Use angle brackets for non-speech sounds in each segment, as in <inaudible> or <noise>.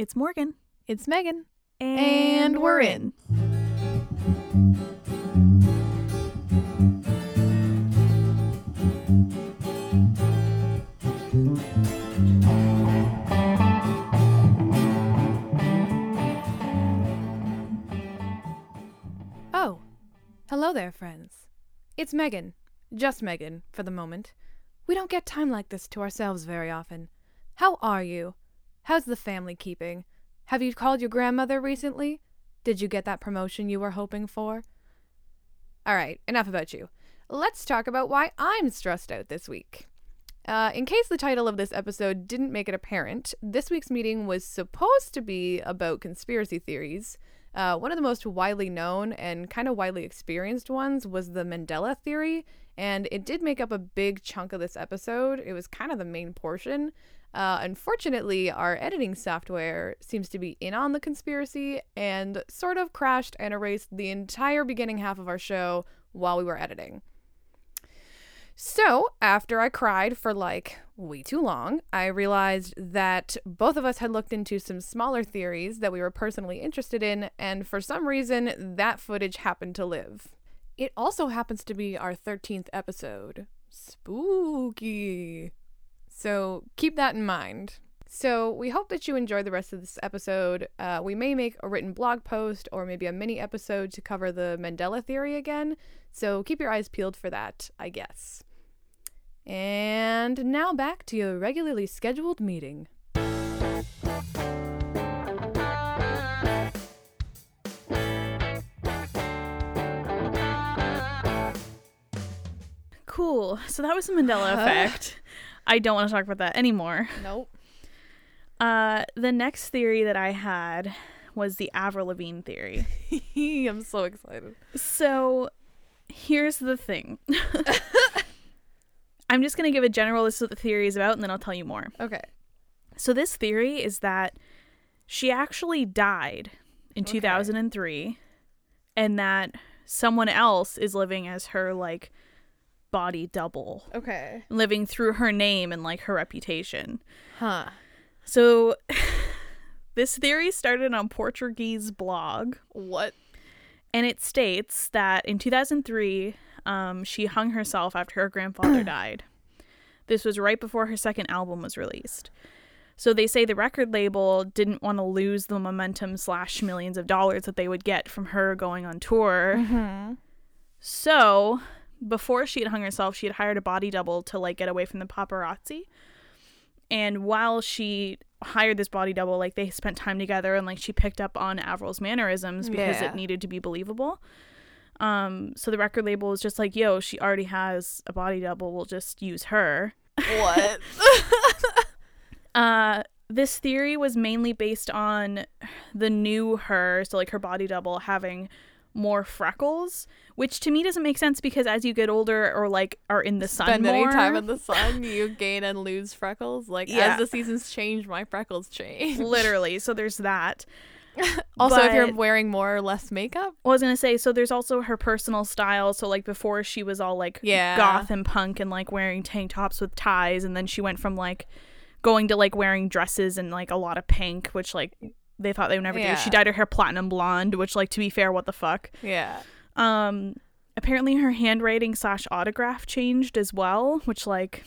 It's Morgan. It's Megan. And, we're in. Oh, hello there, friends. It's Megan. Just Megan, for the moment. We don't get time like this to ourselves very often. How are you? How's the family keeping? Have you called your grandmother recently? Did you get that promotion you were hoping for? All right, enough about you. Let's talk about why I'm stressed out this week. Uh, in case the title of this episode didn't make it apparent, this week's meeting was supposed to be about conspiracy theories. Uh, one of the most widely known and kind of widely experienced ones was the Mandela theory, and it did make up a big chunk of this episode. It was kind of the main portion. Uh, unfortunately, our editing software seems to be in on the conspiracy and sort of crashed and erased the entire beginning half of our show while we were editing. So, after I cried for like way too long, I realized that both of us had looked into some smaller theories that we were personally interested in, and for some reason, that footage happened to live. It also happens to be our 13th episode. Spooky. So, keep that in mind. So, we hope that you enjoy the rest of this episode. Uh, we may make a written blog post or maybe a mini episode to cover the Mandela theory again. So, keep your eyes peeled for that, I guess. And now back to your regularly scheduled meeting. Cool. So that was the Mandela effect. I don't want to talk about that anymore. Nope. Uh, the next theory that I had was the Avril Lavigne theory. <laughs> I'm so excited. So here's the thing. <laughs> I'm just going to give a general list of the theories about and then I'll tell you more. Okay. So this theory is that she actually died in Okay. 2003 and that someone else is living as her like body double, Okay. living through her name and like her reputation. Huh. So <laughs> this theory started on Portuguese blog What? and it states that in 2003 um, she hung herself after her grandfather <clears throat> died. This was right before her second album was released. So they say the record label didn't want to lose the momentum slash millions of dollars that they would get from her going on tour. Mm-hmm. So before she had hung herself, she had hired a body double to like get away from the paparazzi. And while she hired this body double, like they spent time together and like she picked up on Avril's mannerisms because Yeah. it needed to be believable. Um, so the record label was just like, yo, she already has a body double, we'll just use her. What? <laughs> Uh this theory was mainly based on the new her, so like her body double having more freckles, which to me doesn't make sense because as you get older or like are in the sun Spend more, any time in the sun, you gain and lose freckles. Like Yeah. as the seasons change, my freckles change. <laughs> literally. So there's that. Also, if you're wearing more or less makeup. I was gonna say, so there's also her personal style. So like before she was all like Yeah. goth and punk and like wearing tank tops with ties, and then she went from like going to like wearing dresses and like a lot of pink, which like they thought they would never Yeah. do. She dyed her hair platinum blonde, which like to be fair, what the fuck. Yeah. Um, apparently her handwriting slash autograph changed as well, which like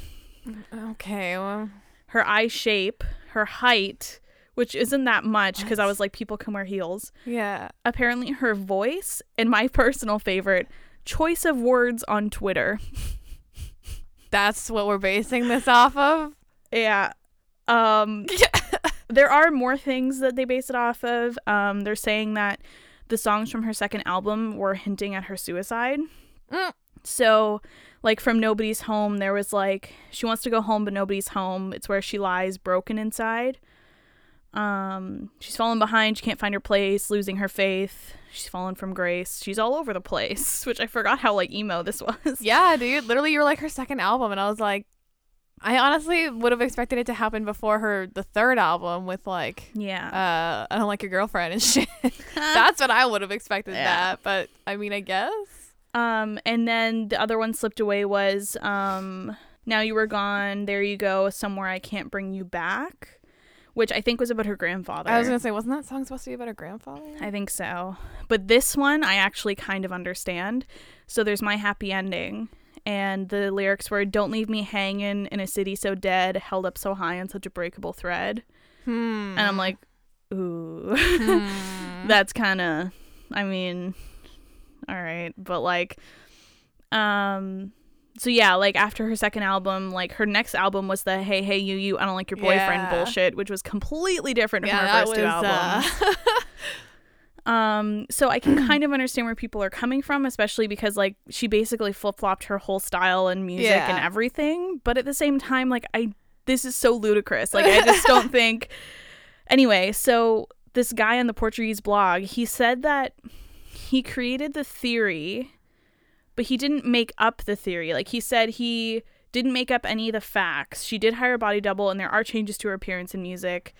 Okay. Well, her eye shape, her height, which isn't that much because I was like people can wear heels. yeah. apparently her voice and my <laughs> personal favorite choice of words on twitter That's what we're basing this off of. <laughs> yeah um <laughs> there are more things that they base it off of. Um they're saying that the songs from her second album were hinting at her suicide. Mm. so like from nobody's home there was like she wants to go home but nobody's home. It's where she lies broken inside. Um she's fallen behind. She can't find her place. Losing her faith. She's fallen from grace. She's all over the place <laughs> which i forgot how like emo this <laughs> was. Yeah, dude. Literally, you were like her second album, and I was like, I honestly would have expected it to happen before her the third album with like, yeah uh, I don't like your girlfriend and shit. <laughs> <laughs> That's what I would have expected Yeah. that, but I mean, I guess. Um, and then the other one slipped away was um, now you were gone. There you go. Somewhere I can't bring you back, which I think was about her grandfather. I was gonna say, wasn't that song supposed to be about her grandfather? I think so. But this one I actually kind of understand. So there's my happy ending. And the lyrics were Don't leave me hanging in a city so dead, held up so high on such a breakable thread. Hmm. And I'm like, ooh. Hmm. <laughs> That's kind of, I mean, all right. But like, um, so yeah, like after her second album, like her next album was the Hey Hey You You I Don't Like Your Boyfriend Yeah. bullshit, which was completely different from her first was. two albums. Uh, <laughs> Um, so I can <clears throat> kind of understand where people are coming from, especially because like she basically flip flopped her whole style and music and everything. But at the same time, like I, this is so ludicrous. Like I just don't <laughs> think. Anyway, so this guy on the Portuguese blog, he said that he created the theory, but he didn't make up the theory. Like he said he didn't make up any of the facts. She did hire a body double, and there are changes to her appearance and music.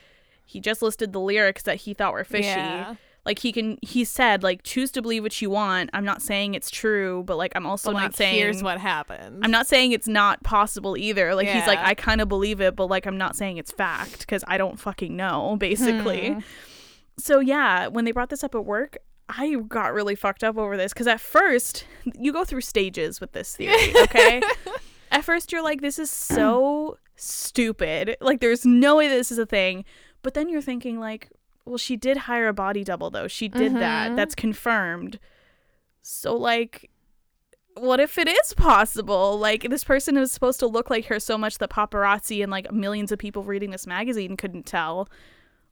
He just listed the lyrics that he thought were fishy Yeah. Like he can he said like choose to believe what you want. I'm not saying it's true but like i'm also But not like, saying here's what happened. i'm not saying it's not possible either. Like he's like i kind of believe it but like i'm not saying it's fact because i don't fucking know basically. Hmm. so yeah when they brought this up at work i got really fucked up over this because at first you go through stages with this theory okay? <laughs> At first you're like this is so stupid. Like there's no way this is a thing. But then you're thinking like well she did hire a body double though. She did that. Mhm. that's confirmed. So like what if it is possible? Like this person is supposed to look like her so much that paparazzi and like millions of people reading this magazine couldn't tell.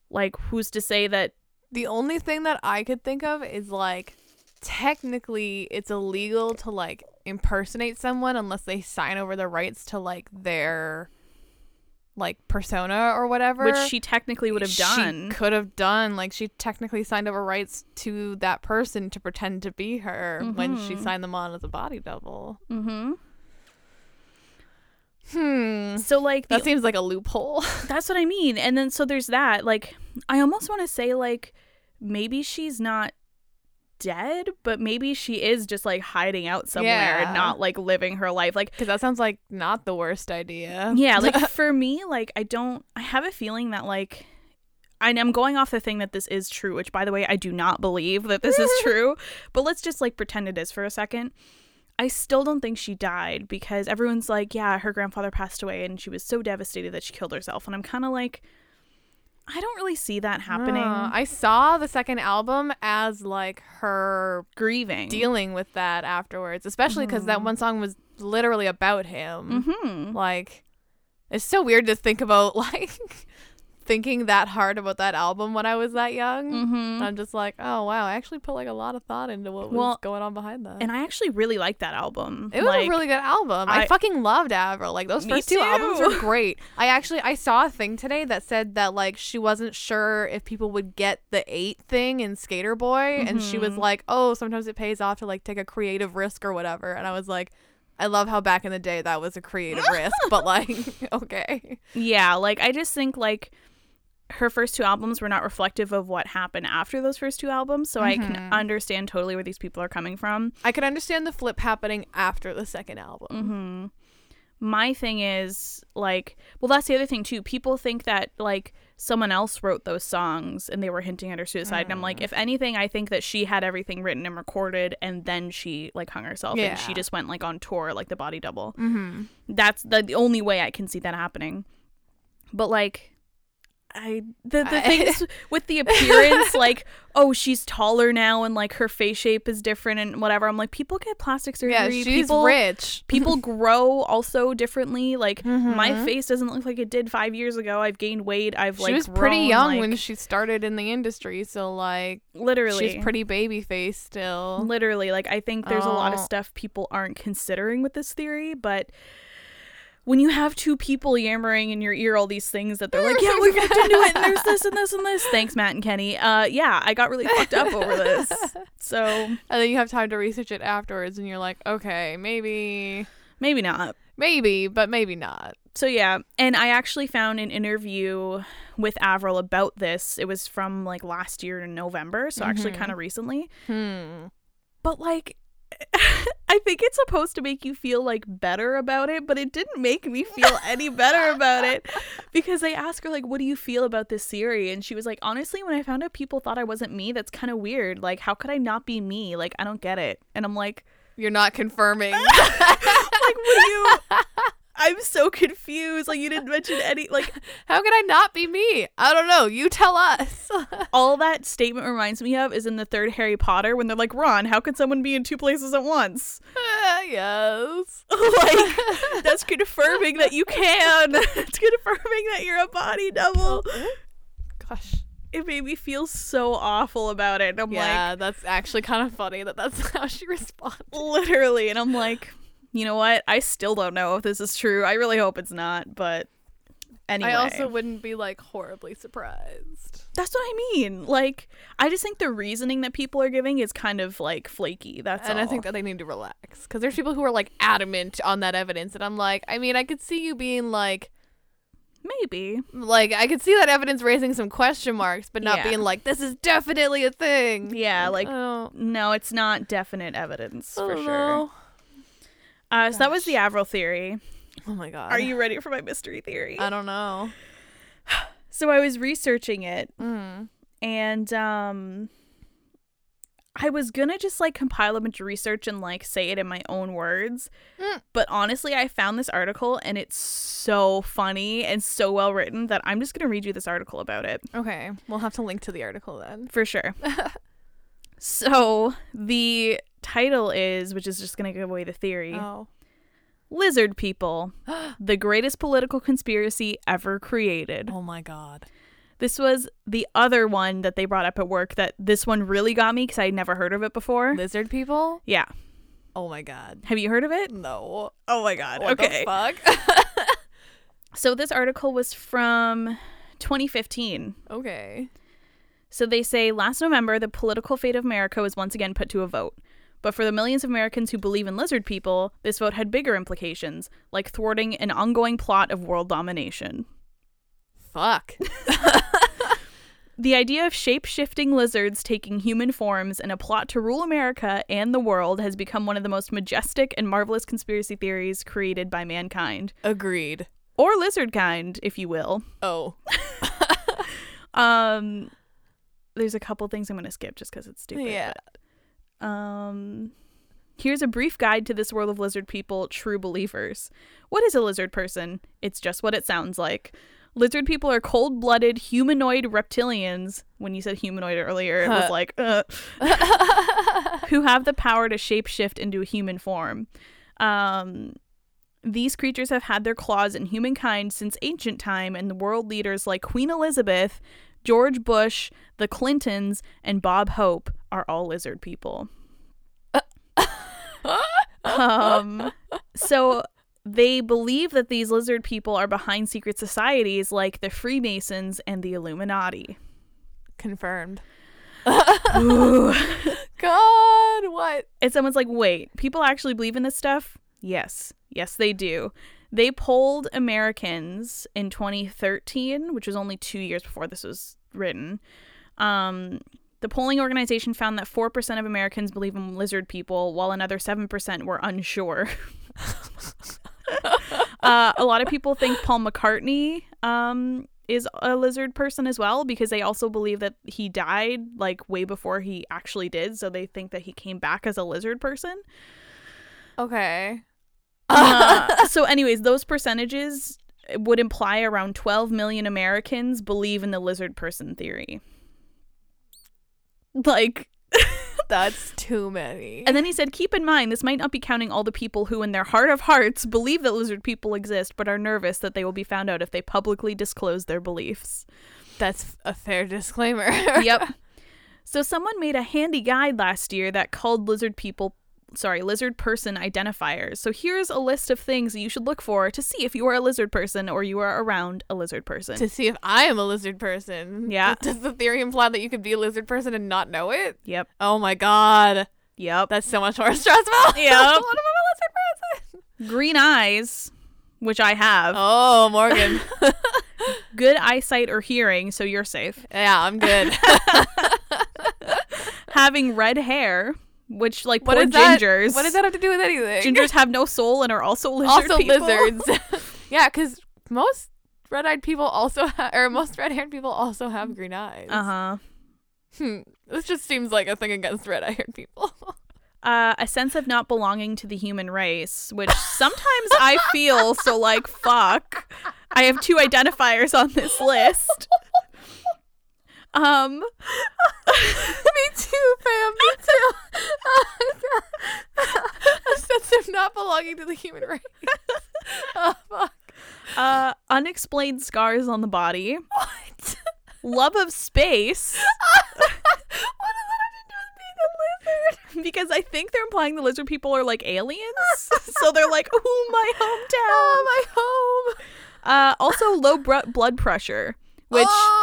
Like who's to say that The only thing that I could think of is like technically it's illegal to like impersonate someone unless they sign over the rights to like their like persona or whatever. which she technically would have She done could have done. Like she technically signed over rights to that person to pretend to be her when she Mhm. signed them on as a body double. mm-hmm. Hmm. so like the That seems like a loophole. <laughs> That's what I mean. And then so there's that. Like I almost want to say like maybe she's not dead, but maybe she is just like hiding out somewhere Yeah. and not like living her life. Like Because that sounds like not the worst idea. yeah, like <laughs> for me, like I don't I have a feeling that like and I'm going off the thing that this is true, which by the way, I do not believe that this is <laughs> true. But let's just like pretend it is for a second. I still don't think she died because everyone's like, yeah, her grandfather passed away and she was so devastated that she killed herself. And I'm kind of like, I don't really see that happening. Uh, I saw the second album as like her Grieving. dealing with that afterwards, especially because that Mhm. one song was literally about him. Mm-hmm. Like, it's so weird to think about <laughs> like thinking that hard about that album when I was that young. Mm-hmm. I'm just like, oh wow, I actually put like a lot of thought into what was Well, going on behind that. And I actually really like that album. It was Like, a really good album. I, I- fucking loved Avril. Like those first two albums were <laughs> great. I actually I saw a thing today that said that like she wasn't sure if people would get the eight thing in Skater Boy, and she was Mhm. like, "Oh, sometimes it pays off to like take a creative risk or whatever." And I was like, I love how back in the day that was a creative risk, but like, <laughs> okay, Yeah, like I just think like her first two albums were not reflective of what happened after those first two albums, so I can Mhm. understand totally where these people are coming from. I can understand the flip happening after the second album. hmm My thing is like, well, that's the other thing too. People think that like someone else wrote those songs and they were hinting at her suicide. And I'm like, Mm. if anything, I think that she had everything written and recorded, and then she like hung herself and she just went like on tour like the body double. Mm-hmm. That's the, the only way I can see that happening. But like I the the I- things <laughs> with the appearance like oh she's taller now and like her face shape is different and whatever. I'm like people get plastic surgery. Yeah, she's people rich. <laughs> people grow also differently. Like my Mhm. face doesn't look like it did 5 years ago. I've gained weight. I've like she was pretty young like, when she started in the industry, so like literally she's pretty baby face still. Literally, like I think there's a lot of Oh. stuff people aren't considering with this theory, but when you have two people yammering in your ear all these things that they're like, <laughs> yeah, we looked into it, and there's this and this and this. <laughs> Thanks, Matt and Kenny. Uh, yeah, I got really fucked up over this. <laughs> So And then you have time to research it afterwards, and you're like, okay, maybe, maybe not. maybe, but maybe not. So yeah, and I actually found an interview with Avril about this. It was from like last year in November, so actually Mhm. kind of recently. Hmm. But like <laughs> I think it's supposed to make you feel like better about it, but it didn't make me feel any better about it <laughs> because they asked her like, "What do you feel about this series?" And she was like, "Honestly, when I found out people thought I wasn't me, that's kind of weird. Like, how could I not be me? Like, I don't get it." And I'm like, You're not confirming. <laughs> "Like, what do you?" I'm so confused. Like, you didn't mention any like <laughs> How could I not be me? I don't know. You tell us. <laughs> all that statement reminds me of is in the third Harry Potter when they're like, "Ron, how could someone be in two places at once?" Uh, yes. <laughs> like that's confirming that you can. it's confirming that you're a body double. Gosh. It made me feel so awful about it. And I'm like. Yeah, that's actually kind of funny that that's how she responds. literally, and I'm like, you know what? I still don't know if this is true. I really hope it's not, but anyway. I also wouldn't be like horribly surprised. that's what I mean. Like, I just think the reasoning that people are giving is kind of like flaky. That's and I think that they need to relax because there's people who are like adamant on that evidence, and I'm like, I mean, I could see you being like, maybe. like I could see that evidence raising some question marks, but not Yeah. being like, this is definitely a thing. Yeah, like oh, no, it's not definite evidence for don't sure. Uh, so that was the Avril theory. Oh my god. Are you ready for my mystery theory? I don't know. <sighs> so I was researching it Mm. and um I was gonna just like compile a bunch of research and like say it in my own words. Mm. But honestly, I found this article and it's so funny and so well written that I'm just gonna read you this article about it Okay, we'll have to link to the article then. for sure. <laughs> so the title is, which is just gonna give away the theory Oh. Lizard People, <gasps> the greatest political conspiracy ever created. Oh my god. This was the other one that they brought up at work that this one really got me because I'd never heard of it before. Lizard people? Yeah. Oh my god. Have you heard of it? No. Oh my god. What okay. the fuck? <laughs> So this article was from 2015. okay. So they say last November, the political fate of America was once again put to a vote. But for the millions of Americans who believe in lizard people, this vote had bigger implications, like thwarting an ongoing plot of world domination. Fuck. <laughs> <laughs> The idea of shape shifting lizards taking human forms in a plot to rule America and the world has become one of the most majestic and marvelous conspiracy theories created by mankind. Agreed. Or lizard kind, if you will. Oh. <laughs> Um there's a couple things I'm gonna skip just because it's stupid. Yeah. but, um Here's a brief guide to this world of lizard people, true believers. What is a lizard person? It's just what it sounds like. Lizard people are cold blooded humanoid reptilians. When you said humanoid earlier, it was like, uh, <laughs> who have the power to shapeshift into a human form. Um, these creatures have had their claws in humankind since ancient time, and the world leaders like Queen Elizabeth, George Bush, the Clintons, and Bob Hope are all lizard people. um, so they believe that these lizard people are behind secret societies like the Freemasons and the Illuminati. Confirmed. Ooh. <laughs> God, what? And someone's like, wait, people actually believe in this stuff? Yes. Yes, they do. They polled Americans in 2013, which was only two years before this was written. Um, the polling organization found that 4% of Americans believe in lizard people, while another 7% were unsure. <laughs> uh, a lot of people think Paul McCartney um, is a lizard person as well because they also believe that he died like way before he actually did. So they think that he came back as a lizard person. Okay. Uh, so, anyways, those percentages would imply around 12 million Americans believe in the lizard person theory. Like, <laughs> That's too many. and then he said, keep in mind, this might not be counting all the people who, in their heart of hearts, believe that lizard people exist, but are nervous that they will be found out if they publicly disclose their beliefs. That's a fair disclaimer. yep. <laughs> So someone made a handy guide last year that called lizard people sorry, lizard person identifiers. So here's a list of things you should look for to see if you are a lizard person or you are around a lizard person. to see if I am a lizard person. Yeah. Does the theory imply that you could be a lizard person and not know it? yep. Oh my god. Yep. That's so much more <laughs> stressful. <laughs> Yep. <laughs> what if I'm a lizard person? Green eyes, which I have. Oh, Morgan. Good eyesight or hearing, so you're safe. yeah, I'm good. Having red hair, which like What poor is that? gingers. What does that have to do with anything? Gingers <laughs> have no soul and are also lizard also people. lizards. <laughs> <laughs> yeah, because most red-eyed people also ha- or most red-haired people also have green eyes. Uh huh. Hmm. This just seems like a thing against red-eyed people. Uh, a sense of not belonging to the human race, which sometimes I feel. So like, fuck. I have two identifiers on this list. Um, <laughs> me too, fam. Me too. a sense of not belonging to the human race. <laughs> oh fuck. uh, unexplained scars on the body, What? love of space. <laughs> what does that have to do with being a lizard? because I think they're implying the lizard people are like aliens. so they're like, "Ooh, my hometown." Oh, my home. Uh, also low br- blood pressure, which oh,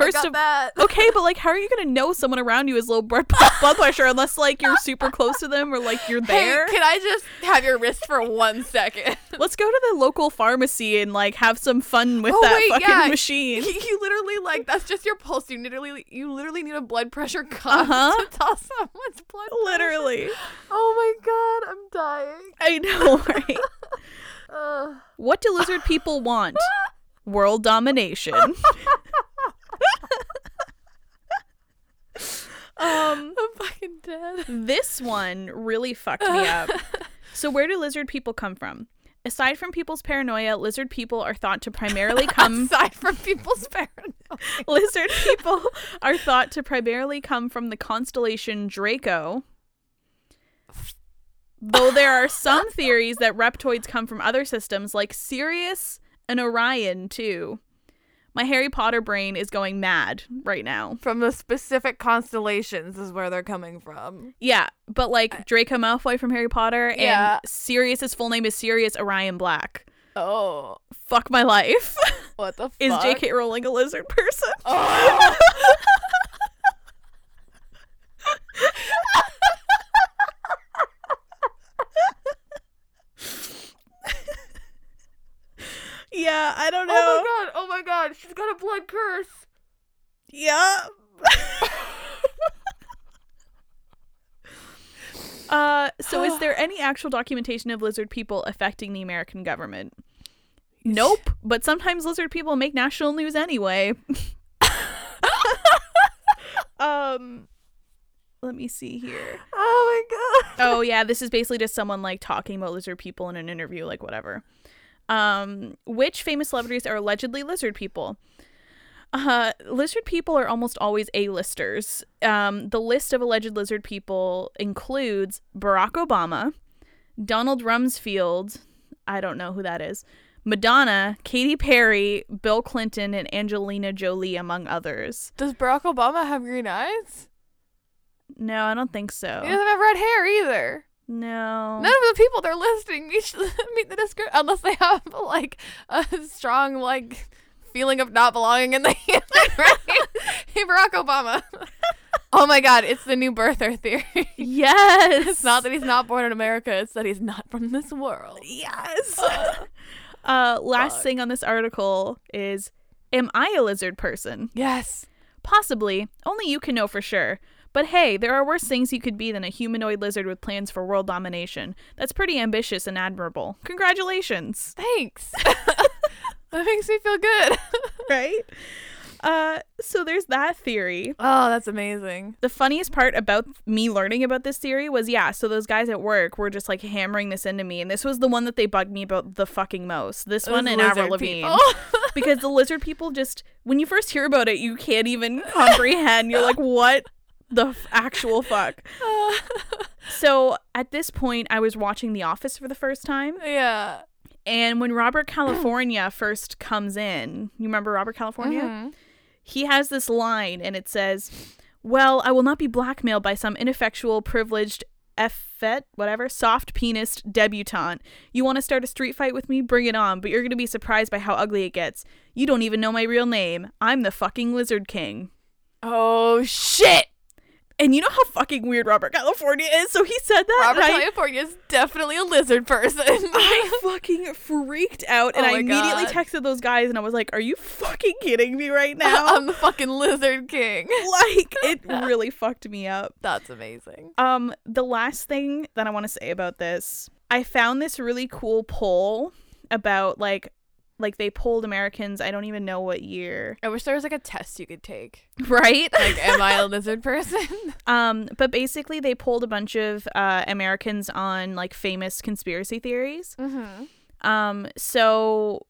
first of that. <laughs> okay, but like, how are you gonna know someone around you is low blood blood pressure unless like you're super close to them or like you're there? Hey, can I just have your wrist for one second? <laughs> Let's go to the local pharmacy and like have some fun with Oh, that wait, fucking yeah. machine. You, you literally like that's just your pulse. You literally you literally need a blood pressure cuff Uh-huh. <laughs> to tell someone's blood. pressure. Literally, Oh my god, I'm dying. I know, right? Ugh. What do lizard people want? World domination. <laughs> um, I'm fucking dead. this one really fucked me up. <laughs> So, where do lizard people come from? Aside from people's paranoia, lizard people are thought to primarily come. <laughs> Aside from people's paranoia. lizard people are thought to primarily come from the constellation Draco. Though there are some theories that reptoids come from other systems like Sirius and Orion too. My Harry Potter brain is going mad right now. From the specific constellations is where they're coming from. Yeah, but like Draco Malfoy from Harry Potter Yeah. and Sirius's full name is Sirius Orion Black. Oh, Fuck my life. <laughs> what the fuck? is J.K. Rowling a lizard person? Oh. <laughs> yeah, I don't know. oh my god! She's got a blood curse. Yeah. <laughs> uh, so is there <sighs> any actual documentation of lizard people affecting the American government? Nope, but sometimes lizard people make national news anyway. <laughs> um let me see here. Oh my god! Oh yeah, this is basically just someone like talking about lizard people in an interview, like whatever. Um, which famous celebrities are allegedly lizard people? Uh, lizard people are almost always A-listers. Um, the list of alleged lizard people includes Barack Obama, Donald Rumsfeld, I don't know who that is, Madonna, Katy Perry, Bill Clinton, and Angelina Jolie, among others. Does Barack Obama have green eyes? No, I don't think so. He doesn't have red hair either. No. None of the people they're listing meet, <laughs> meet the description unless they have like a strong like feeling of not belonging in the <laughs> race. hey, Barack Obama. <laughs> oh my God, it's the new birther theory. Yes. it's not that he's not born in America; it's that he's not from this world. Yes. uh, last Fuck. thing on this article is Am I a lizard person? Yes. Possibly. Only you can know for sure. But hey, there are worse things you could be than a humanoid lizard with plans for world domination. That's pretty ambitious and admirable. Congratulations. Thanks. <laughs> that makes me feel good. <laughs> Right? Uh, so there's that theory. oh, that's amazing. The funniest part about me learning about this theory was yeah, so those guys at work were just like hammering this into me, and this was the one that they bugged me about the fucking most. This one and Avril Lavigne. because the lizard people just when you first hear about it, you can't even <laughs> comprehend. You're like, what the f- actual fuck? <laughs> <laughs> So at this point, I was watching The Office for the first time, yeah. and when Robert California <clears throat> first comes in, you remember Robert California? Mhm. He has this line, and it says, "Well, I will not be blackmailed by some ineffectual, privileged." Effet, whatever, soft penis debutante. You want to start a street fight with me? Bring it on, but you're going to be surprised by how ugly it gets. You don't even know my real name. I'm the fucking Lizard King. Oh shit. And you know how fucking weird Robert California is? So he said that. Robert I- California is definitely a lizard person. <laughs> I <laughs> fucking freaked out and Oh I immediately God. texted those guys and I was like, Are you fucking kidding me right <laughs> now? I'm the fucking lizard king. like, it really fucked me up. That's amazing. Um, the last thing that I want to say about this, I found this really cool poll about like like they polled Americans, I don't even know what year. I wish there was like a test you could take. <laughs> Right? Like, am I a <laughs> lizard person? um, but basically they polled a bunch of uh Americans on like famous conspiracy theories. mm-hmm. Um, so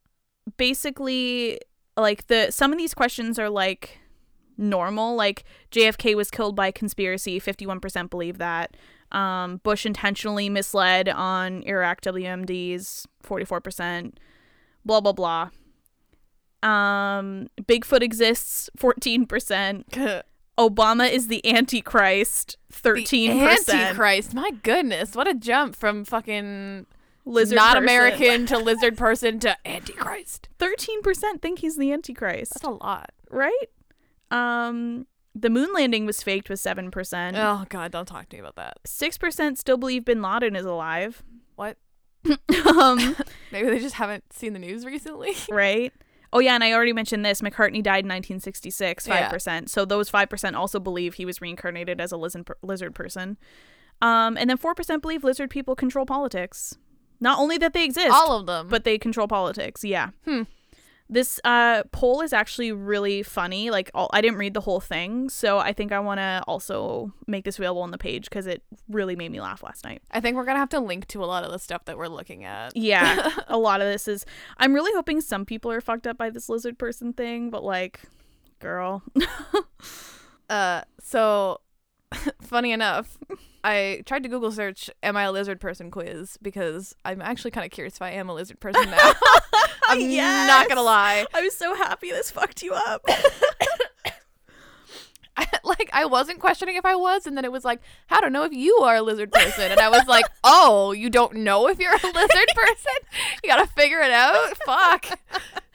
basically, like the some of these questions are like normal. Like JFK was killed by conspiracy. Fifty-one percent believe that. Um, Bush intentionally misled on Iraq WMDs. Forty-four percent. Blah blah blah. Um, Bigfoot exists. Fourteen percent. <laughs> Obama is the Antichrist. Thirteen percent. Antichrist. My goodness, what a jump from fucking Lizard not person. American to <laughs> lizard person to Antichrist. Thirteen percent think he's the Antichrist. That's a lot. right? Um, the moon landing was faked with seven percent. Oh God, don't talk to me about that. Six percent still believe Bin Laden is alive. What? <laughs> um, <laughs> Maybe they just haven't seen the news recently. <laughs> right? Oh yeah, and I already mentioned this. McCartney died in 1966. Five Yeah. percent. So those five percent also believe he was reincarnated as a lizard lizard person. Um, and then four percent believe lizard people control politics. Not only that they exist, All of them. but they control politics. Yeah. Hmm. This uh, poll is actually really funny. Like, all, I didn't read the whole thing, so I think I want to also make this available on the page because it really made me laugh last night. I think we're gonna have to link to a lot of the stuff that we're looking at. Yeah, <laughs> a lot of this is. I'm really hoping some people are fucked up by this lizard person thing, but like, girl. <laughs> Uh, so <laughs> funny enough, I tried to Google search "Am I a lizard person?" quiz because I'm actually kind of curious if I am a lizard person now. <laughs> I'm not gonna lie. I was so happy this fucked you up. <laughs> like I wasn't questioning if I was, and then it was like, "How to know if you are a lizard person?" And I was like, "Oh, you don't know if you're a lizard person? You gotta figure it out." Fuck.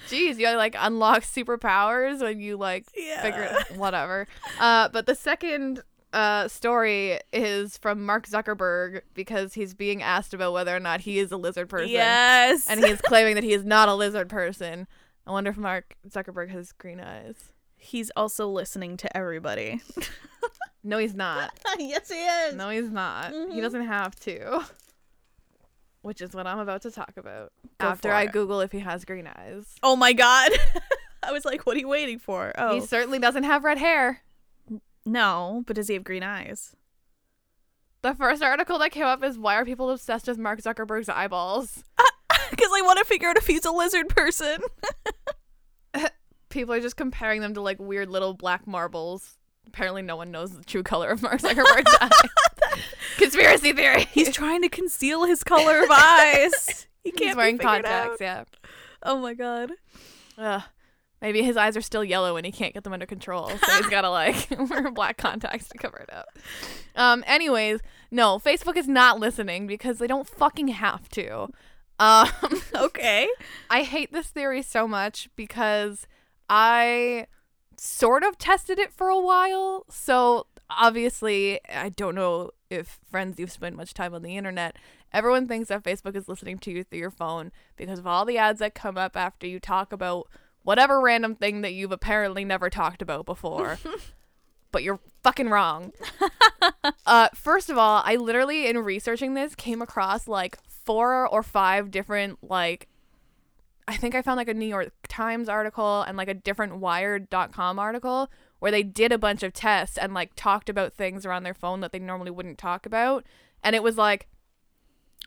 Jeez, you gotta like unlock superpowers when you like yeah. figure it whatever. Uh, but the second uh, story is from Mark Zuckerberg because he's being asked about whether or not he is a lizard person. Yes. And he is claiming that he is not a lizard person. I wonder if Mark Zuckerberg has green eyes. He's also listening to everybody. <laughs> No, he's not. <laughs> yes, he is. No, he's not. He Mhm. doesn't have to. <laughs> Which is what I'm about to talk about Go after I it. Google if he has green eyes. Oh my god. I was like, what are you waiting for? Oh. He certainly doesn't have red hair. No, but does he have green eyes? The first article that came up is why are people obsessed with Mark Zuckerberg's eyeballs? <laughs> Because I want to figure out if he's a lizard person. <laughs> People are just comparing them to like weird little black marbles. Apparently, no one knows the true color of Mark Zuckerberg's <laughs> eye. Conspiracy theory. He's trying to conceal his color of eyes. He can't He's wearing contacts. out. Yeah. Oh my god. Ugh. Maybe his eyes are still yellow and he can't get them under control, so he's gotta like <laughs> wear black contacts to cover it up. Um. Anyways, no, Facebook is not listening because they don't fucking have to. Um. <laughs> Okay. I hate this theory so much because I sort of tested it for a while. So obviously, I don't know if friends you've spent much time on the internet. Everyone thinks that Facebook is listening to you through your phone because of all the ads that come up after you talk about whatever random thing that you've apparently never talked about before. <laughs> but you're fucking wrong. <laughs> uh, first of all, I literally, in researching this, came across like four or five different, like, I think I found like a New York Times article and like a different Wired.com article where they did a bunch of tests and like talked about things around their phone that they normally wouldn't talk about. And it was like,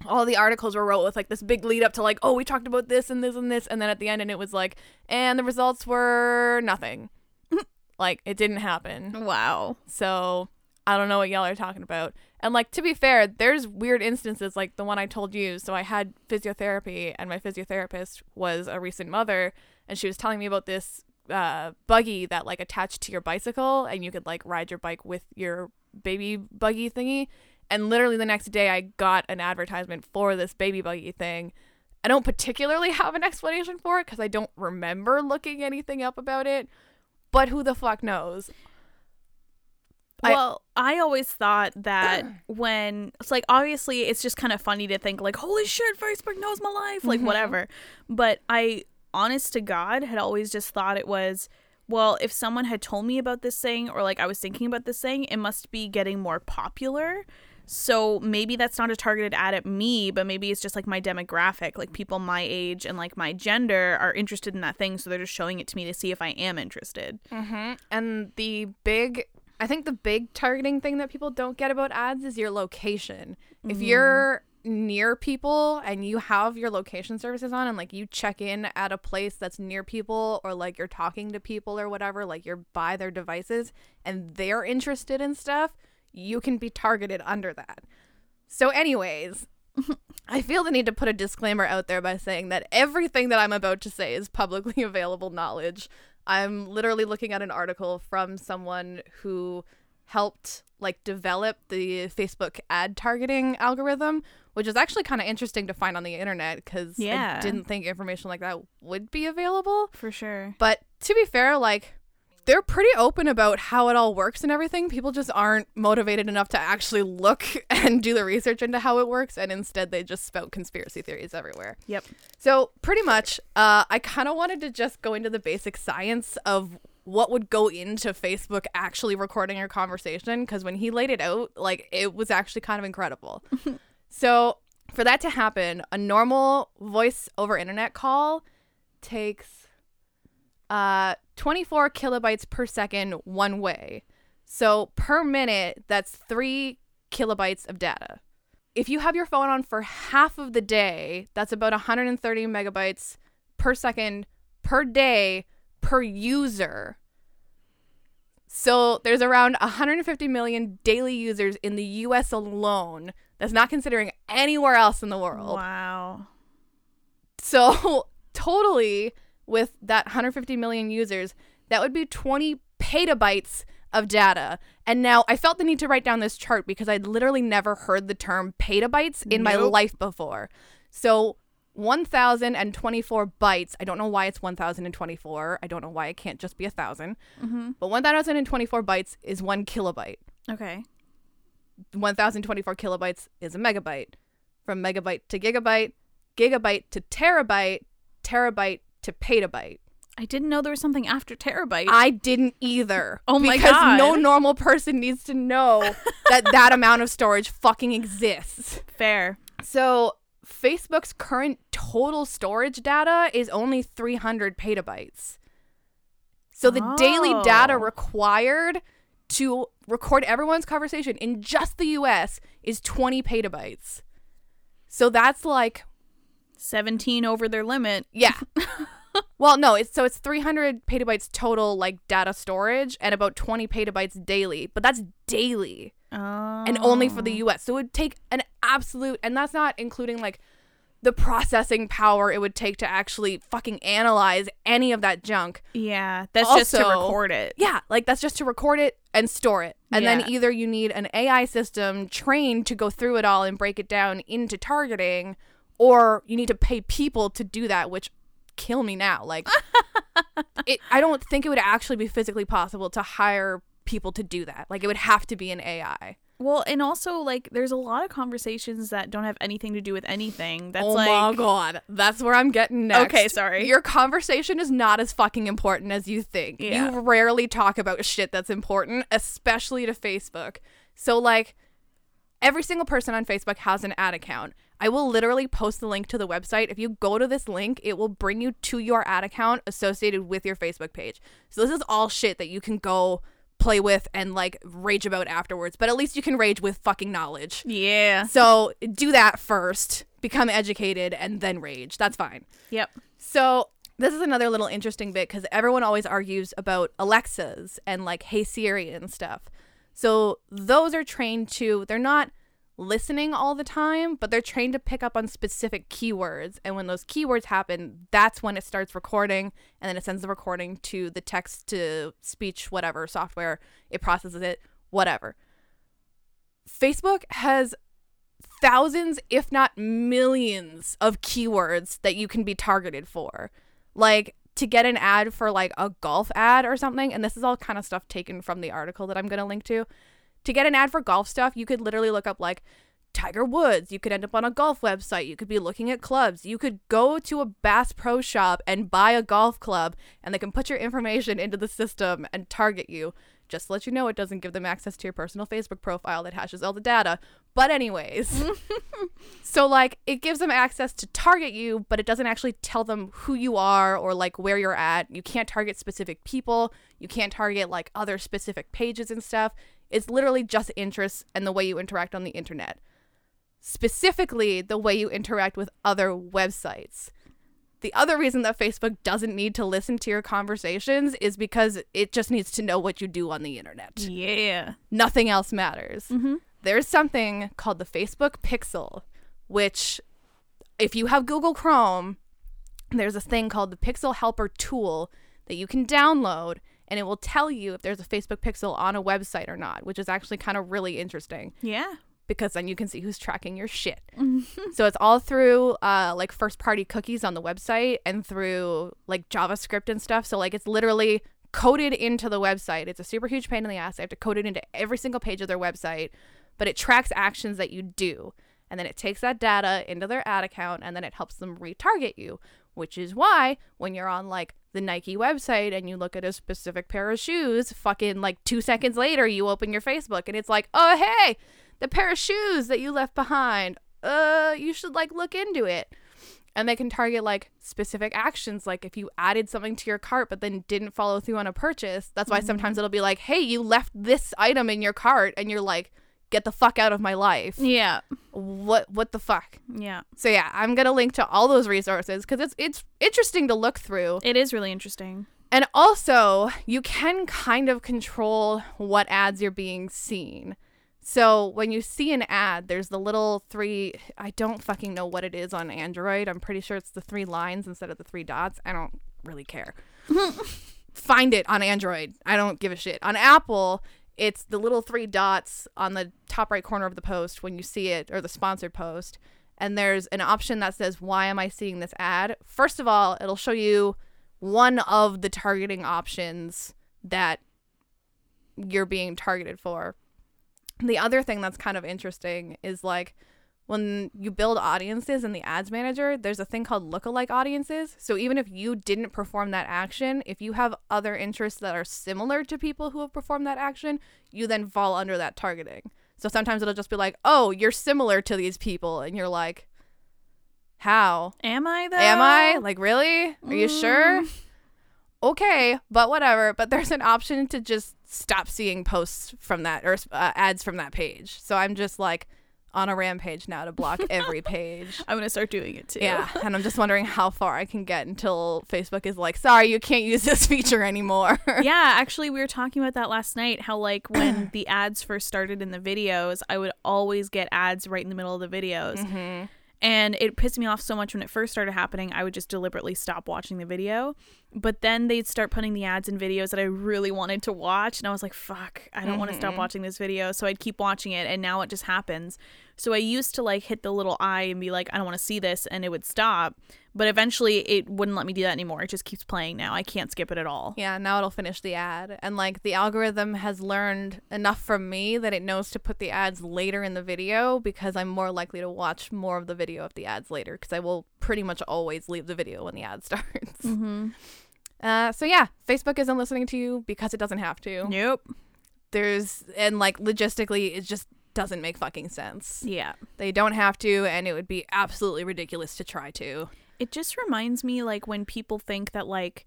all the articles were wrote with like this big lead up to like, oh, we talked about this and this and this, and then at the end, and it was like, and the results were nothing. <laughs> like it didn't happen. Wow. So I don't know what y'all are talking about. And like to be fair, there's weird instances like the one I told you. So I had physiotherapy, and my physiotherapist was a recent mother, and she was telling me about this uh, buggy that like attached to your bicycle, and you could like ride your bike with your baby buggy thingy. And literally the next day, I got an advertisement for this baby buggy thing. I don't particularly have an explanation for it because I don't remember looking anything up about it. But who the fuck knows? Well, I, always thought that <clears throat> when it's like obviously it's just kind of funny to think like holy shit Facebook knows my life like Mhm. whatever. But I honest to god had always just thought it was well, if someone had told me about this thing or like I was thinking about this thing, it must be getting more popular. So maybe that's not a targeted ad at me, but maybe it's just like my demographic, like people my age and like my gender are interested in that thing, so they're just showing it to me to see if I am interested. Mm-hmm. And the big, I think the big targeting thing that people don't get about ads is your location. If Mhm. you're near people and you have your location services on and like you check in at a place that's near people or like you're talking to people or whatever, like you're by their devices and they're interested in stuff, you can be targeted under that. So, anyways, <laughs> I feel the need to put a disclaimer out there by saying that everything that I'm about to say is publicly <laughs> available knowledge. I'm literally looking at an article from someone who helped like develop the Facebook ad targeting algorithm, which is actually kind of interesting to find on the internet because Yeah. I didn't think information like that would be available. For sure. But to be fair, like they're pretty open about how it all works and everything. People just aren't motivated enough to actually look <laughs> and do the research into how it works, and instead they just spout conspiracy theories everywhere. Yep. So pretty much, uh, I kind of wanted to just go into the basic science of what would go into Facebook actually recording your conversation because when he laid it out, like it was actually kind of incredible. <laughs> so for that to happen, a normal voice over internet call takes uh 24 kilobytes per second one way. So per minute, that's three kilobytes of data. If you have your phone on for half of the day, that's about 130 megabytes per second per day per user. So there's around 150 million daily users in the US alone. That's not considering anywhere else in the world. Wow. So <laughs> totally with that 150 million users, that would be 20 petabytes of data. And now I felt the need to write down this chart because I'd literally never heard the term petabytes in my life before. So 1024 bytes. I don't know why it's 1024. I don't know why it can't just be a thousand. Mm-hmm. But 1024 bytes is one kilobyte. Okay. 1024 kilobytes is a megabyte. From megabyte to gigabyte, gigabyte to terabyte, terabyte to petabyte. I didn't know there was something after terabyte. I didn't either. Oh my because no normal person needs to know that <laughs> that amount of storage fucking exists. Fair. So, Facebook's current total storage data is only 300 petabytes. So, the daily oh. data Oh. required to record everyone's conversation in just the US is 20 petabytes. So, that's like, 17 over their limit. yeah. <laughs> well, no, it's so it's 300 petabytes total like data storage and about 20 petabytes daily, but that's daily Oh. and only for the oh. US. So it would take an absolute, and that's not including like the processing power it would take to actually fucking analyze any of that junk. Yeah, that's just to record it. Yeah, like that's just to record it and store it. And Yeah. then either you need an AI system trained to go through it all and break it down into targeting, or you need to pay people to do that, which kill me now. Like <laughs> it I don't think it would actually be physically possible to hire people to do that. Like it would have to be an AI. Well, and also like there's a lot of conversations that don't have anything to do with anything. That's oh like my god, that's where I'm getting next. Okay, sorry. Your conversation is not as fucking important as you think. Yeah. You rarely talk about shit that's important, especially to Facebook. So like every single person on Facebook has an ad account. I will literally post the link to the website. If you go to this link, it will bring you to your ad account associated with your Facebook page. So this is all shit that you can go play with and like rage about afterwards, but at least you can rage with fucking knowledge. Yeah. So do that first, become educated, and then rage. That's fine. Yep. So this is another little interesting bit because everyone always argues about Alexas and like Hey Siri and stuff. So those are trained to, they're not listening all the time, but they're trained to pick up on specific keywords. And when those keywords happen, that's when it starts recording. And then it sends the recording to the text to speech, whatever software. It processes it, whatever. Facebook has thousands, if not millions, of keywords that you can be targeted for. Like, to get an ad for like a golf ad or something, and this is all kind of stuff taken from the article that I'm going to link to. To get an ad for golf stuff, you could literally look up like Tiger Woods. You could end up on a golf website. You could be looking at clubs. You could go to a Bass Pro shop and buy a golf club, and they can put your information into the system and target you. Just to let you know, it doesn't give them access to your personal Facebook profile that hashes all the data. But, anyways, <laughs> so like it gives them access to target you, but it doesn't actually tell them who you are or like where you're at. You can't target specific people. You can't target like other specific pages and stuff. It's literally just interests and the way you interact on the internet specifically the way you interact with other websites. The other reason that Facebook doesn't need to listen to your conversations is because it just needs to know what you do on the internet. Yeah. Nothing else matters. Mm-hmm. There's something called the Facebook Pixel, which, if you have Google Chrome, there's a thing called the Pixel Helper tool that you can download, and it will tell you if there's a Facebook Pixel on a website or not, which is actually kind of really interesting Yeah. because then you can see who's tracking your shit. <laughs> so it's all through uh, like first party cookies on the website and through like JavaScript and stuff. So like it's literally coded into the website. It's a super huge pain in the ass. I have to code it into every single page of their website, but it tracks actions that you do. And then it takes that data into their ad account and then it helps them retarget you, which is why when you're on like the Nike website and you look at a specific pair of shoes, fucking like two seconds later, you open your Facebook and it's like, oh, hey, the pair of shoes that you left behind. Uh, you should like look into it. And they can target like specific actions, like if you added something to your cart but then didn't follow through on a purchase. That's why sometimes it'll be like, hey, you left this item in your cart, and you're like, get the fuck out of my life. Yeah. What what the fuck? Yeah. So yeah, I'm gonna link to all those resources because it's it's interesting to look through. It is really interesting. And also, you can kind of control what ads you're being seen. So when you see an ad, there's the little three. I don't fucking know what it is on Android. I'm pretty sure it's the three lines instead of the three dots. I don't really care. <laughs> Find it on Android. I don't give a shit. On Apple, it's the little three dots on the top right corner of the post when you see it or the sponsored post. And there's an option that says, Why am I seeing this ad? First of all, it'll show you one of the targeting options that you're being targeted for. The other thing that's kind of interesting is like when you build audiences in the ads manager, there's a thing called lookalike audiences. So even if you didn't perform that action, if you have other interests that are similar to people who have performed that action, you then fall under that targeting. So sometimes it'll just be like, "Oh, you're similar to these people." And you're like, "How?" Am I though? Am I? Like, really? Are you sure? Mm. Okay, but whatever. <laughs> But there's an option to just stop seeing posts from that or uh, ads from that page. So I'm just like on a rampage now to block <laughs> every page. I'm gonna start doing it too. Yeah, and I'm just wondering how far I can get until Facebook is like, "Sorry, you can't use this <laughs> feature anymore." <laughs> yeah, actually, we were talking about that last night. How like when <clears throat> the ads first started in the videos, I would always get ads right in the middle of the videos, hmm and it pissed me off so much when it first started happening. I would just deliberately stop watching the video, but then they'd start putting the ads in videos that I really wanted to watch, and I was like, "Fuck, I don't want to stop watching this video." So I'd keep watching it, and now it just happens. So I used to like hit the little eye and be like, "I don't want to see this," and it would stop. But eventually, it wouldn't let me do that anymore. It just keeps playing now. I can't skip it at all. Yeah, now it'll finish the ad. And like the algorithm has learned enough from me that it knows to put the ads later in the video because I'm more likely to watch more of the video of the ads later because I will pretty much always leave the video when the ad <laughs> starts. Mm-hmm. Uh, so yeah, Facebook isn't listening to you because it doesn't have to. Nope. There's and like logistically, it just doesn't make fucking sense. Yeah. They don't have to, and it would be absolutely ridiculous to try to. It just reminds me like when people think that like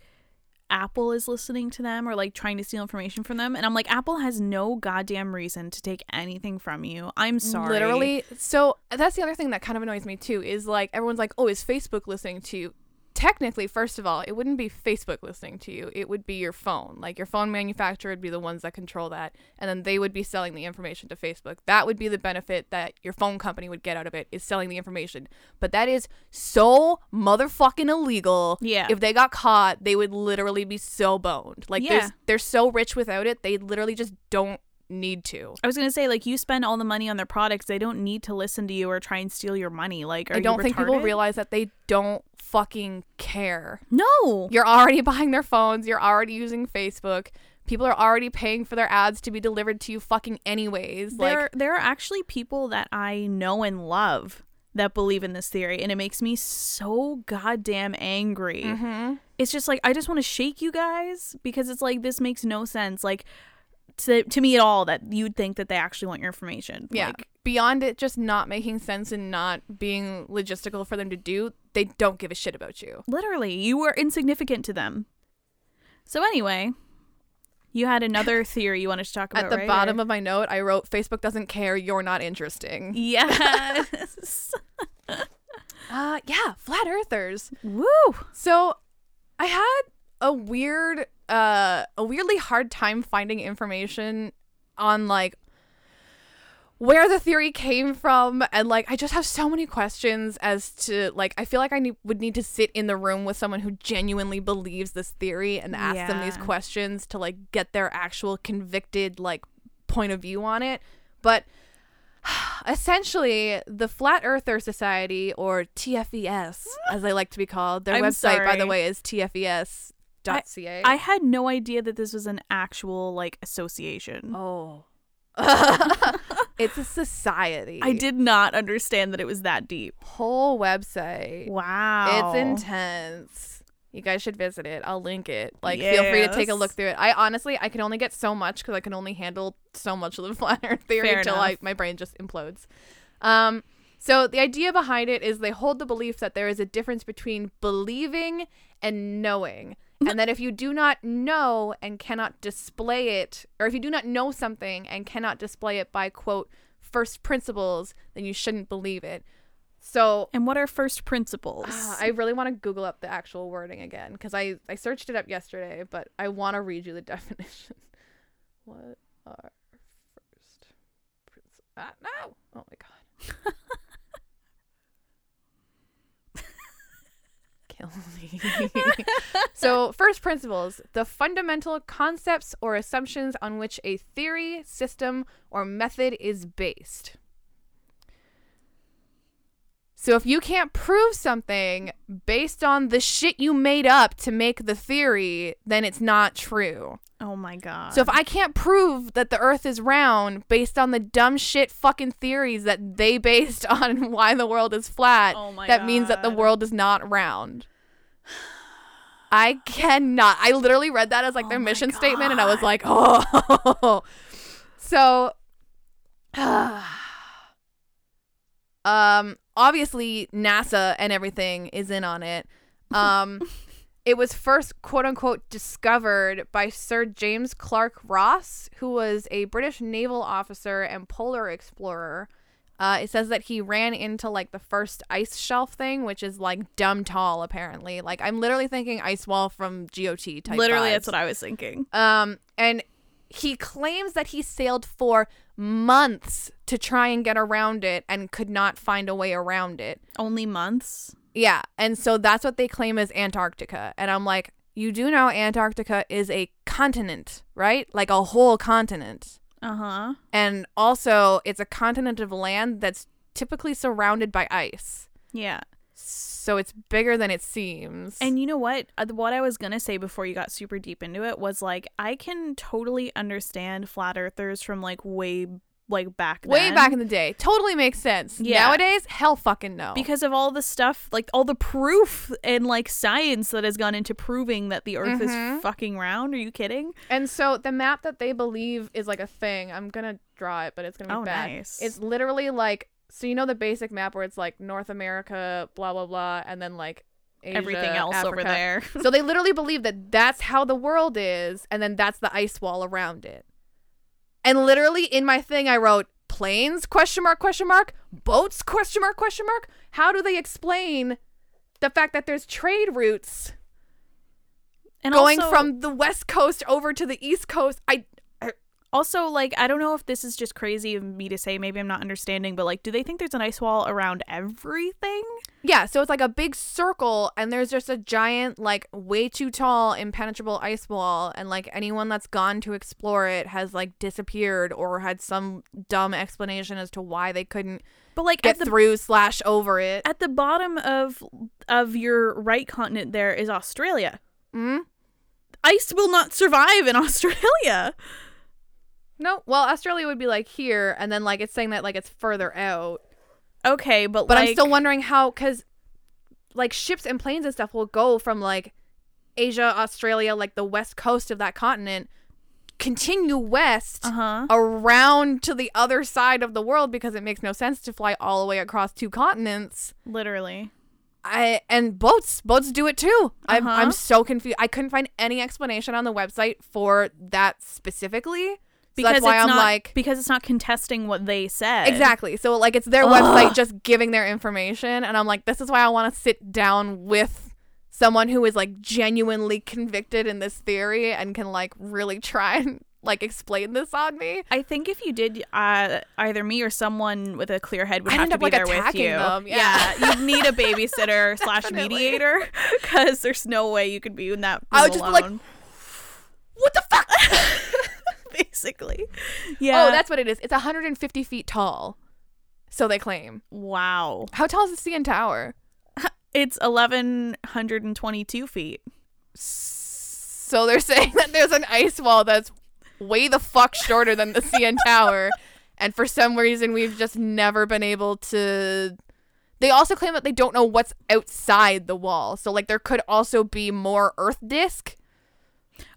Apple is listening to them or like trying to steal information from them. And I'm like, Apple has no goddamn reason to take anything from you. I'm sorry. Literally. So that's the other thing that kind of annoys me too is like everyone's like, oh, is Facebook listening to you? Technically, first of all, it wouldn't be Facebook listening to you. It would be your phone. Like your phone manufacturer would be the ones that control that. And then they would be selling the information to Facebook. That would be the benefit that your phone company would get out of it is selling the information. But that is so motherfucking illegal. Yeah. If they got caught, they would literally be so boned. Like Yeah. they're so rich without it, they literally just don't need to. I was gonna say, like, you spend all the money on their products. They don't need to listen to you or try and steal your money. Like, are I don't think people realize that they don't fucking care. No. You're already <laughs> buying their phones, you're already using Facebook. People are already paying for their ads to be delivered to you fucking anyways. There, like there are actually people that I know and love that believe in this theory, and it makes me so goddamn angry. Mhm. It's just like I just want to shake you guys because it's like this makes no sense. Like to to me at all that you'd think that they actually want your information. Yeah. Like, Beyond it just not making sense and not being logistical for them to do, they don't give a shit about you. literally, you were insignificant to them. So anyway, you had another <laughs> theory you wanted to talk about. At the right? bottom Or- of my note, I wrote Facebook doesn't care, you're not interesting. yes. <laughs> Uh yeah, flat earthers. Woo. So I had a weird uh a weirdly hard time finding information on like where the theory came from and like I just have so many questions as to like I feel like I need, would need to sit in the room with someone who genuinely believes this theory and ask them these questions to like get their actual convicted like point of view on it. But <sighs> essentially, the Flat Earther Society or TFES as they like to be called, their I'm website by the way is tfes.ca. I had no idea that this was an actual like association. Oh. <laughs> it's a society. I did not understand that it was that deep. Whole website. Wow. It's intense. You guys should visit it. I'll link it. Like, feel free to take a look through it. I honestly, I can only get so much because I can only handle so much of the <laughs> flat Earth theory Fair until. I, my brain just implodes. Um, so the idea behind it is they hold the belief that there is a difference between believing and knowing, and that if you do not know and cannot display it, or if you do not know something and cannot display it by quote first principles, then you shouldn't believe it. So And what are first principles? Ah, I really want to Google up the actual wording again because I, I searched it up yesterday, but I want to read you the <laughs> definition. what are first principles? Ah, no! Oh my god. <laughs> Kill <laughs> me. so, first principles the fundamental concepts or assumptions on which a theory, system, or method is based. So if you can't prove something based on the shit you made up to make the theory, then it's not true. oh my god. So if I can't prove that the earth is round based on the dumb shit fucking theories that they <laughs> based on why the world is flat, Oh that means that the world is not round. I cannot. I literally read that as like their Oh my mission statement and I was like, "Oh." <laughs> So <sighs> um obviously NASA and everything is in on it. Um <laughs> it was first quote unquote discovered by Sir James Clark Ross, who was a British naval officer and polar explorer. Uh, it says that he ran into like the first ice shelf thing, which is like dumb tall, apparently. Like I'm literally thinking ice wall from GOT type. literally vibes. that's what I was thinking. Um, and he claims that he sailed for months to try and get around it and could not find a way around it. Only months. Yeah, and so that's what they claim is Antarctica. And I'm like, you do know Antarctica is a continent, right? Like a whole continent. Uh-huh. And also, it's a continent of land that's typically surrounded by ice. Yeah. So it's bigger than it seems. And you know what? Uh, What I was going to say before you got super deep into it was like I can totally understand flat earthers from like way like back way back in the day, totally makes sense. Yeah. Nowadays, hell fucking no. because of all the stuff like all the proof and like science that has gone into proving that the earth Mhm. is fucking round. Are you kidding? And so the map that they believe is like a thing. I'm gonna draw it, but it's gonna be Oh, bad. nice. It's literally like so you know the basic map where it's like North America, blah blah blah, and then like Asia, Everything else over there. so they <laughs> literally believe that that's how the world is, and then that's the ice wall around it. And literally in my thing, I wrote planes question mark question mark boats question mark question mark. How do they explain the fact that there's trade routes and going also- from the west coast over to the east coast? I Also, like, I don't know if this is just crazy of me to say. Maybe I'm not understanding, but like, do they think there's an ice wall around everything? Yeah, so it's like a big circle, and there's just a giant, like, way too tall, impenetrable ice wall, and like anyone that's gone to explore it has like disappeared or had some dumb explanation as to why they couldn't But like, get the through slash over it. at the bottom of of your right continent, there is Australia. Mm? Ice will not survive in <laughs> Australia. No, well, Australia would be like here, and then like it's saying that like it's further out. Okay, but But like, I'm still wondering how, because like ships and planes and stuff will go from like Asia, Australia, like the west coast of that continent, continue west uh huh. around to the other side of the world because it makes no sense to fly all the way across two continents. Literally. I and boats, boats do it too. I'm Uh-huh. I'm so confused. I couldn't find any explanation on the website for that specifically. Because that's why it's I'm not like because it's not contesting what they said. Exactly. So like it's their Ugh. website just giving their information and I'm like this is why I want to sit down with someone who is like genuinely convicted in this theory and can like really try and like explain this on me. I think if you did, uh, either me or someone with a clear head would I'd have end to up, be like, there with you. them, yeah. you'd need a <laughs> babysitter slash mediator <laughs> because there's no way you could be in that. I would just be like, What the fuck? <laughs> basically. Yeah. Oh, that's what it is. It's 150 feet tall. So they claim. wow. How tall is the CN Tower? It's eleven hundred and twenty-two feet. So they're <laughs> saying that there's an ice wall that's way the fuck shorter than the CN Tower. And for some reason, we've just never been able to. They also claim that they don't know what's outside the wall. So, like, there could also be more Earth disk.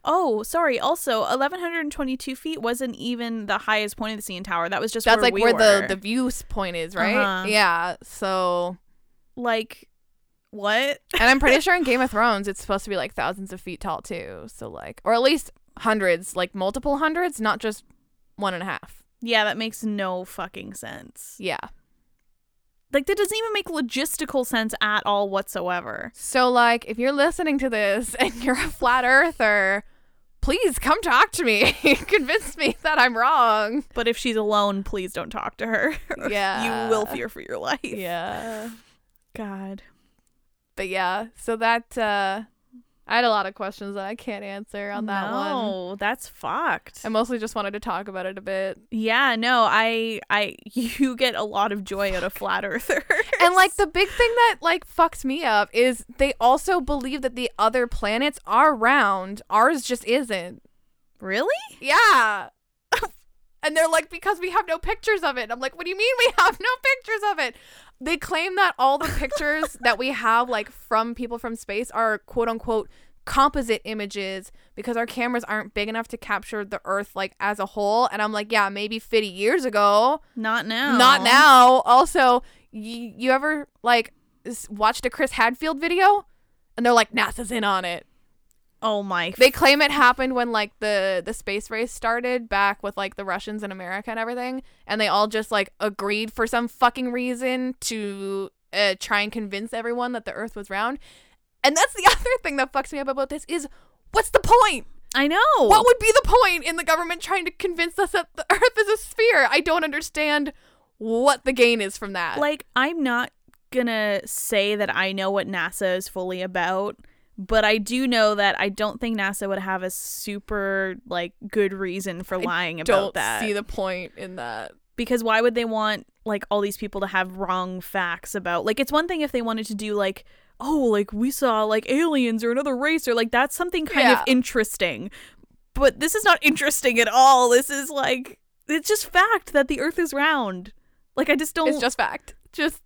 Oh, sorry. Also, eleven hundred and twenty-two feet wasn't even the highest point of the CN Tower. That was just That's where like we where the, were. the view point is, right? Uh-huh. Yeah. So, like what? and I'm pretty <laughs> sure in Game of Thrones, it's supposed to be like thousands of feet tall, too. So, like, or at least hundreds, like multiple hundreds, not just one and a half. Yeah, that makes no fucking sense. Yeah. Like that doesn't even make logistical sense at all whatsoever. So, like, if you're listening to this <laughs> and you're a flat earther, please come talk to me. <laughs> Convince me that I'm wrong. But if she's alone, please don't talk to her. Yeah. <laughs> you will fear for your life. Yeah. God. But yeah, so that, uh, I had a lot of questions that I can't answer on that one. no, that's fucked. I mostly just wanted to talk about it a bit. yeah, no, I, I, <laughs> you get a lot of joy out of flat earthers. And like the big thing that like fucks me up is they also believe that the other planets are round. Ours just isn't. really? Yeah. And they're like, because we have no pictures of it. I'm like, what do you mean we have no pictures of it? They claim that all the pictures <laughs> that we have, like from people from space, are quote unquote composite images because our cameras aren't big enough to capture the Earth like as a whole. And I'm like, yeah, maybe 50 years ago. Not now. Not now. Also, y- you ever like watched a Chris Hadfield video? And they're like, NASA's in on it. Oh my. They claim it happened when like the the space race started back with like the Russians and America and everything, and they all just like agreed for some fucking reason to uh, try and convince everyone that the Earth was round. And that's the <laughs> other thing that fucks me up about this is what's the point? I know. What would be the point in the government trying to convince us that the <laughs> Earth is a sphere? I don't understand what the gain is from that. like I'm not gonna say that I know what NASA is fully about, but I do know that I don't think NASA would have a super like good reason for lying about don't that. see the point in that. because why would they want like all these people to have wrong facts about like it's one thing if they wanted to do like oh like we saw like aliens or another race or like that's something kind of interesting but this is not interesting at all this is like it's just fact that the earth is round like i just don't It's just fact. Just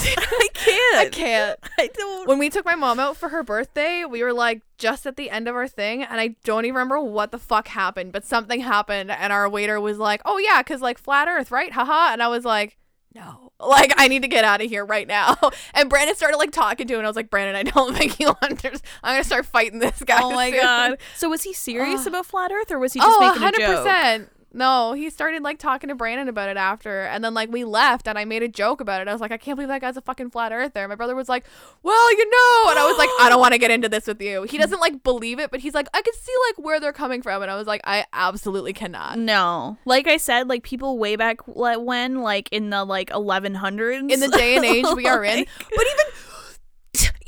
<laughs> i can't I can't. <laughs> i don't When we took my mom out for her birthday, we were like just at the end of our thing, and I don't even remember what the fuck happened, but something happened, and our waiter was like, "Oh yeah, cause like flat Earth, right? Haha." And I was like, "No, like I need to get out of here right now." <laughs> And Brandon started like talking to him, and I was like, "Brandon, I don't think you understand. I'm gonna start fighting this guy." oh my soon." god so was he serious Ugh. <sighs> about flat earth or was he oh, just Oh, making a joke 100%. No, he started like talking to Brandon about it after, and then like we left, and I made a joke about it. I was like, I can't believe that guy's a fucking flat earther. My brother was like, Well, you know, and I was like, I don't want to get into this with you. He doesn't like believe it, but he's like, I can see like where they're coming from, and I was like, I absolutely cannot. No. Like I said, like people way back when, like in the like 1100s. In the day and age we are in, <laughs> but even.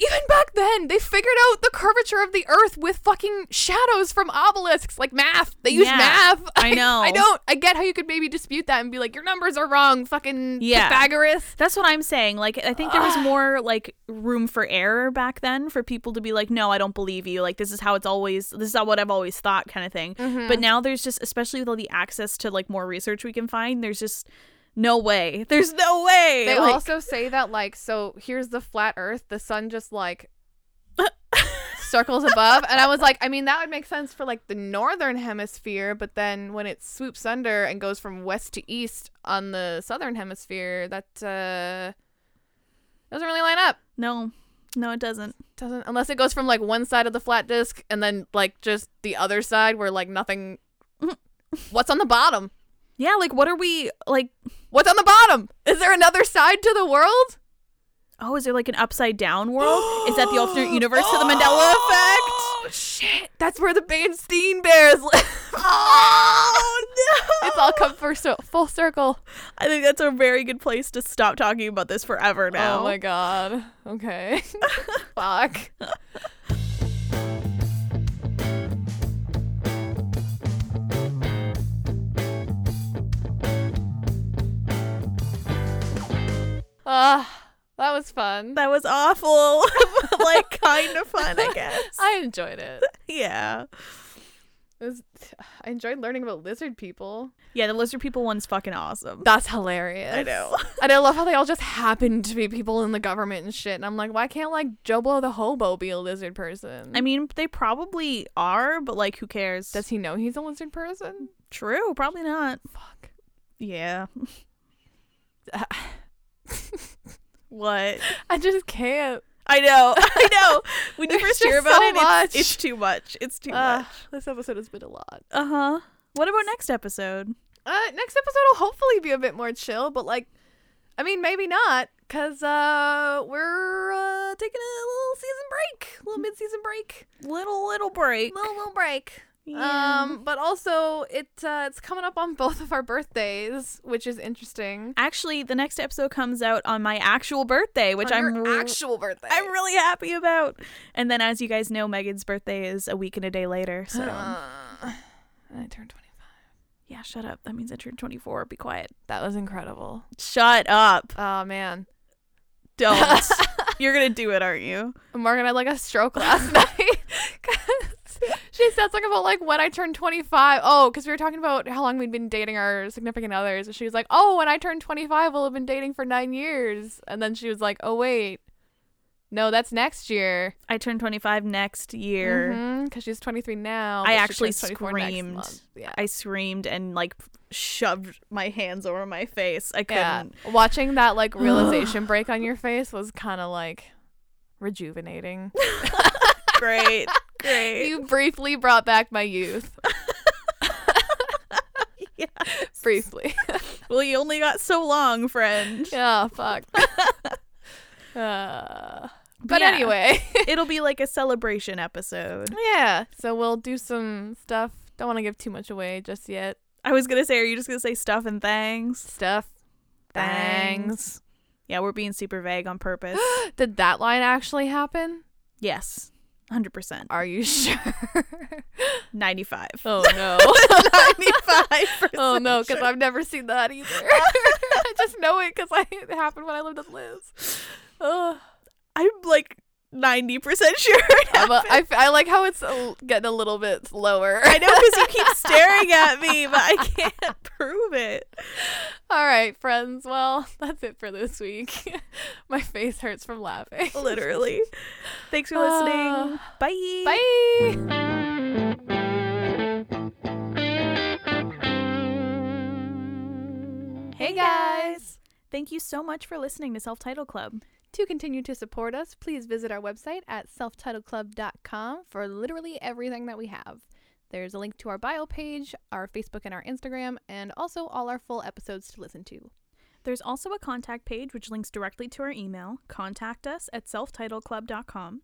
Even back then, they figured out the curvature of the Earth with fucking shadows from obelisks, like math. They use Yeah, math. I <laughs> know. I don't. I get how you could maybe dispute that and be like, your numbers are wrong, fucking Yeah. Pythagoras. That's what I'm saying. Like, I think there was more like room for error back then for people to be like, no, I don't believe you. Like, this is how it's always, this is not what I've always thought, kind of thing. Mm-hmm. But now there's just, especially with all the access to like more research we can find, there's just no way. There's no way. They Like, also say that like so here's the flat earth, the sun just like <laughs> circles above and I was like, I mean that would make sense for like the northern hemisphere, but then when it swoops under and goes from west to east on the southern hemisphere, that uh doesn't really line up. no, no, it doesn't. Doesn't unless it goes from like one side of the flat disk and then like just the other side where like nothing <laughs> What's on the bottom? Yeah, like, what are we like? What's on the bottom? Is there another side to the world? Oh, is there like an upside down world? is that the alternate <gasps> universe to the Mandela oh, effect? Oh shit! That's where the Berenstain Bears live. Oh <laughs> no! it's all come for so- full circle. I think that's a very good place to stop talking about this forever now. Oh my god. Okay. <laughs> Fuck. <laughs> Ah, that was fun. That was awful. <laughs> like kind of fun, I <laughs> guess. I enjoyed it. yeah. It was, I enjoyed learning about lizard people. Yeah, the lizard people one's fucking awesome. That's hilarious. I know. <laughs> And I love how they all just happen to be people in the government and shit. And I'm like, why can't like Joe Blow the hobo be a lizard person? I mean, they probably are, but like who cares? does he know he's a lizard person? true, probably not. Fuck. Yeah. <laughs> what? I just can't. I know. I <laughs> know. When you first hear about so it, it's, it's too much. It's too Uh, much. this episode has been a lot. Uh-huh. What about next episode? Uh, next episode will hopefully be a bit more chill, but like, I mean, maybe not, cause uh, we're uh taking a little season break, a little mid-season break, Little little break. little little break. Yeah. Um, but also it uh, it's coming up on <laughs> both of our birthdays, which is interesting. Actually, the next episode comes out on my actual birthday, which On I'm your r- actual birthday. I'm really happy about. And then, as you guys know, Megan's birthday is a week and a day later. So <sighs> Uh, I turned 25. yeah, shut up. That means I turned 24. Be quiet. That was incredible. Shut up. Oh man. Don't. <laughs> You're gonna do it, aren't you? Morgan had like a stroke last <laughs> night. <laughs> she said something about like when I turned 25. Oh, because we were talking about how long we'd been dating our significant others. And she was like, oh, when I turned 25, we'll have been dating for nine years. And then she was like, oh, wait. No, that's next year. I turn 25 next year. Mm-hmm, because she's 23 now. I actually turns 24 next screamed. Yeah. I screamed and like shoved my hands over my face. I couldn't. Yeah. Watching that like <sighs> realization break on your face was kind of like rejuvenating. <laughs> Great. Great. you briefly brought back my youth. <laughs> <laughs> yeah. briefly. <laughs> Well, you only got so long, friend. yeah, fuck. uh, but yeah. anyway, It'll be like a celebration episode. yeah. So we'll do some stuff. Don't want to give too much away just yet. I was gonna say, are you just gonna say stuff and thangs? Stuff. Thanks. Yeah, we're being super vague on purpose. <gasps> Did that line actually happen? yes, hundred percent, Are you <laughs> sure? ninety-five. oh no. <laughs> Ninety-five. oh no, because I've never seen that either. <laughs> I just know it because I it happened when I lived with Liz. Ugh. I'm like ninety percent sure. It I'm a, happened. I, f- I like how it's a, getting a little bit lower. I know because you keep <laughs> staring at me, but I can't <laughs> prove it. All right, friends. Well, <laughs> that's it for this week. My face hurts from laughing. Literally. Thanks for listening. Uh, Bye. Bye. Hey guys! Thank you so much for listening to Self Titled Club. To continue to support us, please visit our website at selftitleclub.com for literally everything that we have. There's a link to our bio page, our Facebook and our Instagram, and also all our full episodes to listen to. There's also a contact page which links directly to our email. Contact us at selftitleclub.com.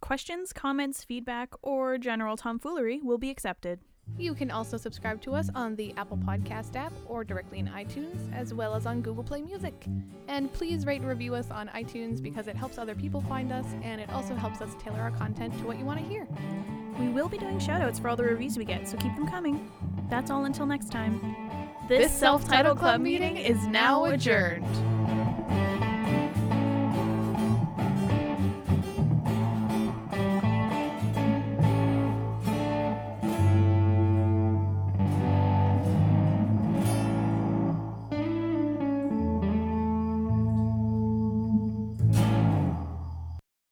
Questions, comments, feedback, or general tomfoolery will be accepted. You can also subscribe to us on the Apple Podcast app or directly in iTunes, as well as on Google Play Music. And please rate and review us on iTunes because it helps other people find us and it also helps us tailor our content to what you want to hear. We will be doing shoutouts for all the reviews we get, so keep them coming. That's all until next time. This self titled club meeting is now adjourned.